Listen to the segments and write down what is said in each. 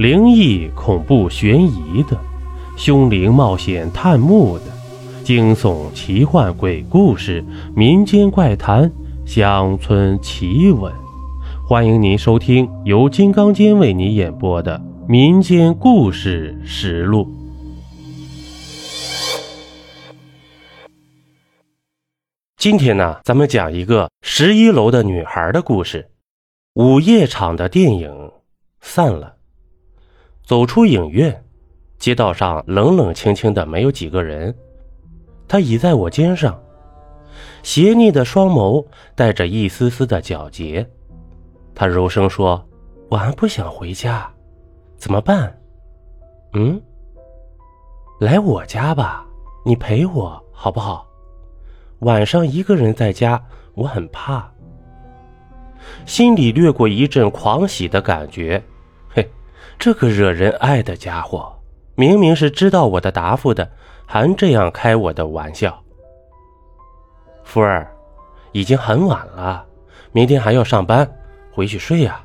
灵异、恐怖、悬疑的，凶灵冒险探墓的，惊悚、奇幻、鬼故事、民间怪谈、乡村奇闻。欢迎您收听由金刚间为你演播的《民间故事实录》。今天呢，咱们讲一个十一楼的女孩的故事。午夜场的电影散了，走出影院，街道上冷冷清清的，没有几个人。他倚在我肩上，斜睨的双眸带着一丝丝的皎洁。他柔声说：“我还不想回家，怎么办？嗯，来我家吧，你陪我好不好？晚上一个人在家，我很怕。”心里掠过一阵狂喜的感觉。这个惹人爱的家伙，明明是知道我的答复的，还这样开我的玩笑。福儿，已经很晚了，明天还要上班。回去睡呀，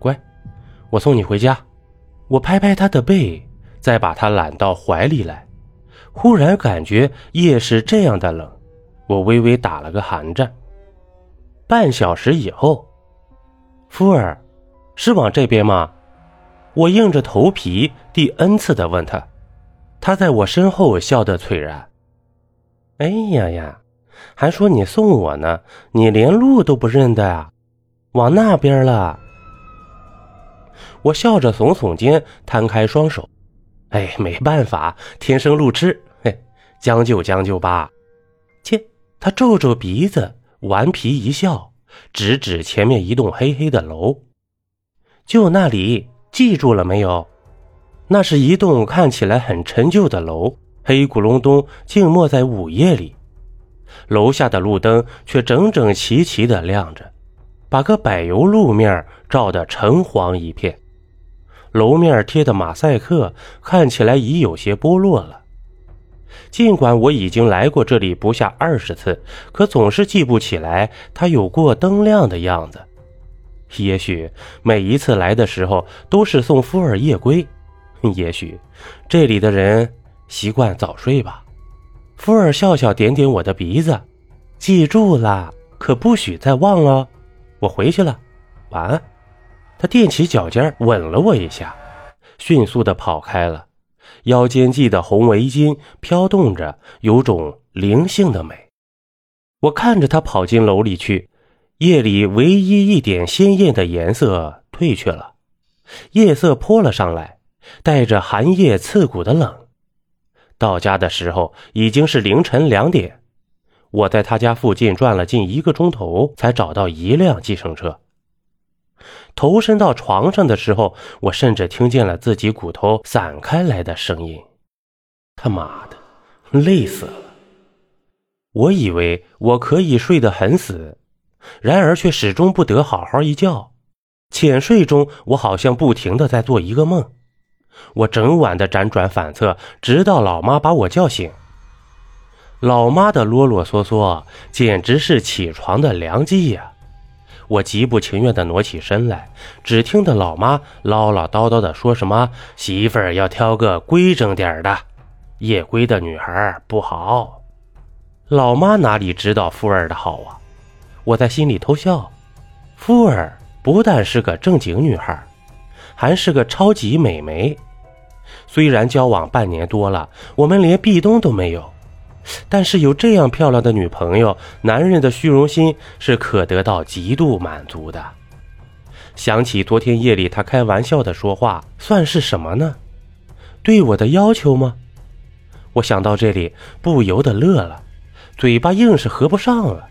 乖，我送你回家。我拍拍他的背，再把他揽到怀里来。忽然感觉夜是这样的冷，我微微打了个寒战。半小时以后，福儿，是往这边吗？我硬着头皮第 N 次的问他。他在我身后笑得璀然。哎呀呀，还说你送我呢，你连路都不认得啊？往那边了，我笑着耸耸肩，摊开双手。哎，没办法，天生路痴，嘿，将就将就吧。切，他皱皱鼻子，顽皮一笑，指指前面一栋黑黑的楼。就那里，记住了没有？那是一栋看起来很陈旧的楼，黑咕隆咚，静默在午夜里。楼下的路灯却整整齐齐的亮着。把个柏油路面照得橙黄一片，楼面贴的马赛克看起来已有些剥落了。尽管我已经来过这里不下二十次，可总是记不起来它有过灯亮的样子。也许每一次来的时候都是送夫儿夜归，也许这里的人习惯早睡吧。夫儿笑笑，点点我的鼻子，记住了，可不许再忘了。我回去了，晚安。他踮起脚尖吻了我一下，迅速的跑开了。腰间系的红围巾飘动着，有种灵性的美。我看着他跑进楼里去，夜里唯一一点鲜艳的颜色褪去了，夜色泼了上来，带着寒夜刺骨的冷。到家的时候已经是凌晨两点。我在他家附近转了近一个钟头，才找到一辆计程车。投身到床上的时候，我甚至听见了自己骨头散开来的声音。他妈的，累死了！我以为我可以睡得很死，然而却始终不得好好一觉。浅睡中，我好像不停的在做一个梦。我整晚的辗转反侧，直到老妈把我叫醒。老妈的啰啰嗦嗦简直是起床的良机呀！我极不情愿的挪起身来，只听得老妈唠唠叨叨的说什么：“媳妇儿要挑个规整点的，夜归的女孩不好。”老妈哪里知道富儿的好啊？我在心里偷笑。富儿不但是个正经女孩，还是个超级美眉。虽然交往半年多了，我们连壁咚都没有。但是有这样漂亮的女朋友，男人的虚荣心是可得到极度满足的。想起昨天夜里他开玩笑的说话，算是什么呢？对我的要求吗？我想到这里，不由得乐了，嘴巴硬是合不上了，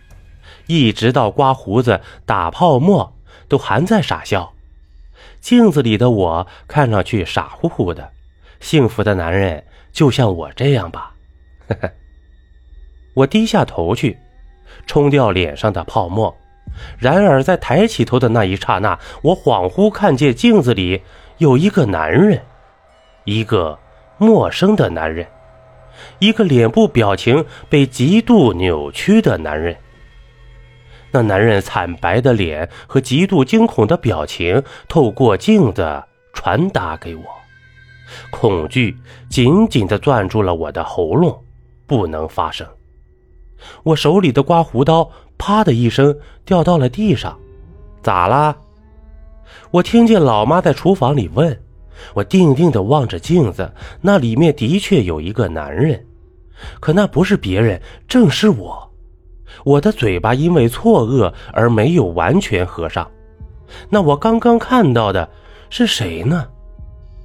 一直到刮胡子、打泡沫，都还在傻笑。镜子里的我看上去傻乎乎的，幸福的男人就像我这样吧，呵呵。我低下头去，冲掉脸上的泡沫。然而，在抬起头的那一刹那，我恍惚看见镜子里有一个男人，一个陌生的男人，一个脸部表情被极度扭曲的男人。那男人惨白的脸和极度惊恐的表情，透过镜子传达给我。恐惧紧紧地攥住了我的喉咙，不能发声。我手里的刮胡刀啪的一声掉到了地上。咋啦？我听见老妈在厨房里问。我定定地望着镜子，那里面的确有一个男人，可那不是别人，正是我。我的嘴巴因为错愕而没有完全合上。那我刚刚看到的是谁呢？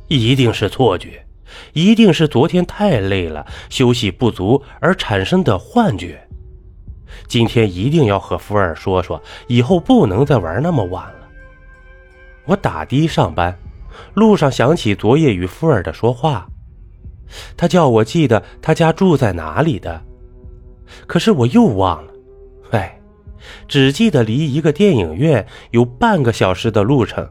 一定是错觉，一定是昨天太累了，休息不足而产生的幻觉。今天一定要和福尔说说，以后不能再玩那么晚了。我打的上班，路上想起昨夜与福尔的说话，他叫我记得他家住在哪里的，可是我又忘了。哎，只记得离一个电影院有半个小时的路程。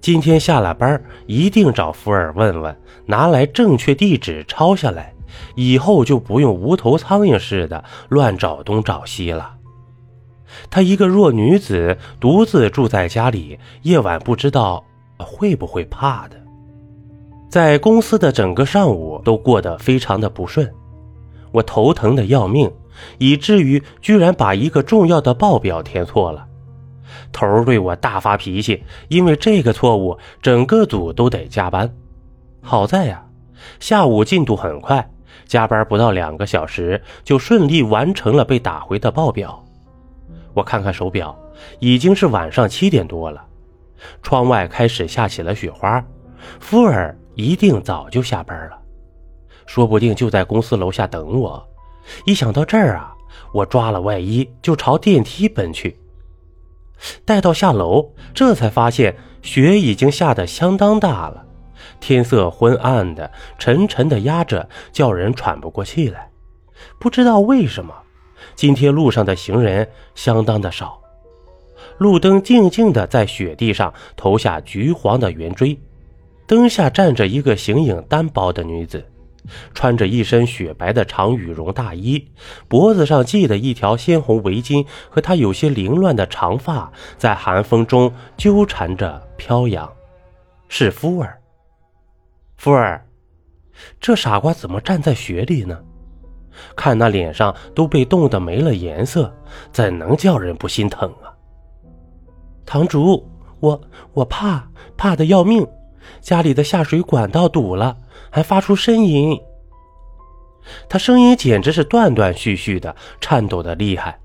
今天下了班，一定找福尔问问，拿来正确地址抄下来，以后就不用无头苍蝇似的乱找东找西了。她一个弱女子，独自住在家里，夜晚不知道会不会怕的。在公司的整个上午都过得非常的不顺，我头疼的要命，以至于居然把一个重要的报表填错了。头儿对我大发脾气，因为这个错误，整个组都得加班。好在呀，下午进度很快，加班不到两个小时就顺利完成了被打回的报表。我看看手表，已经是晚上七点多了。窗外开始下起了雪花，福尔一定早就下班了，说不定就在公司楼下等我。一想到这儿啊，我抓了外衣就朝电梯奔去。待到下楼，这才发现雪已经下得相当大了，天色昏暗的，沉沉的压着，叫人喘不过气来。不知道为什么，今天路上的行人相当的少，路灯静静的在雪地上投下橘黄的圆锥，灯下站着一个形影单薄的女子。穿着一身雪白的长羽绒大衣，脖子上系的一条鲜红围巾和她有些凌乱的长发，在寒风中纠缠着飘扬。是夫儿，夫儿，这傻瓜怎么站在雪里呢？看那脸上都被冻得没了颜色，怎能叫人不心疼啊？堂主，我我怕怕的要命，家里的下水管道堵了。还发出呻吟，他声音简直是断断续续的，颤抖的厉害。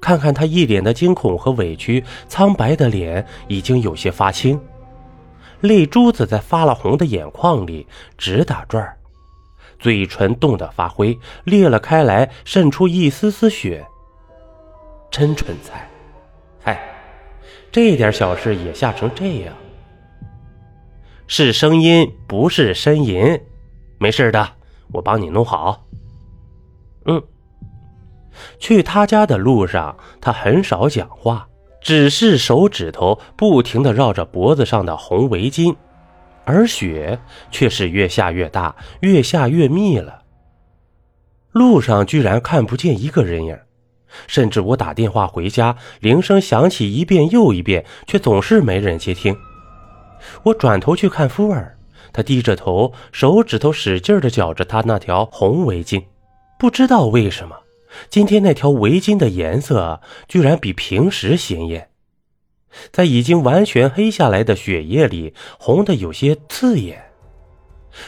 看看他一脸的惊恐和委屈，苍白的脸已经有些发青，泪珠子在发了红的眼眶里直打转儿，嘴唇冻得发灰，裂了开来，渗出一丝丝血。真蠢材，嗨，这点小事也吓成这样。是声音，不是呻吟，没事的，我帮你弄好。嗯，去他家的路上，他很少讲话，只是手指头不停的绕着脖子上的红围巾，而雪却是越下越大，越下越密了。路上居然看不见一个人影，甚至我打电话回家，铃声响起一遍又一遍，却总是没人接听。我转头去看夫儿，他低着头，手指头使劲地绞着他那条红围巾。不知道为什么，今天那条围巾的颜色居然比平时鲜艳，在已经完全黑下来的雪夜里，红的有些刺眼。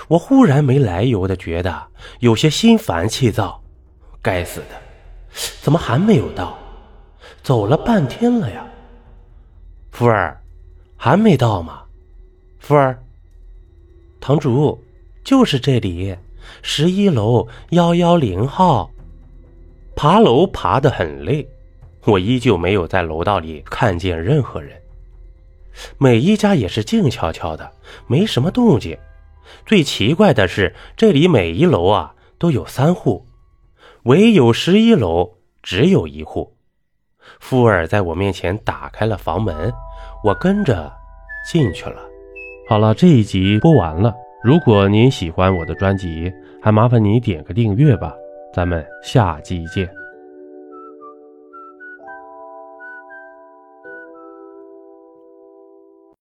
我忽然没来由的觉得有些心烦气躁。该死的，怎么还没有到？走了半天了呀。夫儿，还没到吗？福儿，堂主，就是这里，十一楼幺幺零号。爬楼爬得很累，我依旧没有在楼道里看见任何人。每一家也是静悄悄的，没什么动静。最奇怪的是，这里每一楼啊都有三户，唯有十一楼只有一户。富尔在我面前打开了房门，我跟着进去了。好了，这一集播完了。如果您喜欢我的专辑，还麻烦您点个订阅吧。咱们下集见。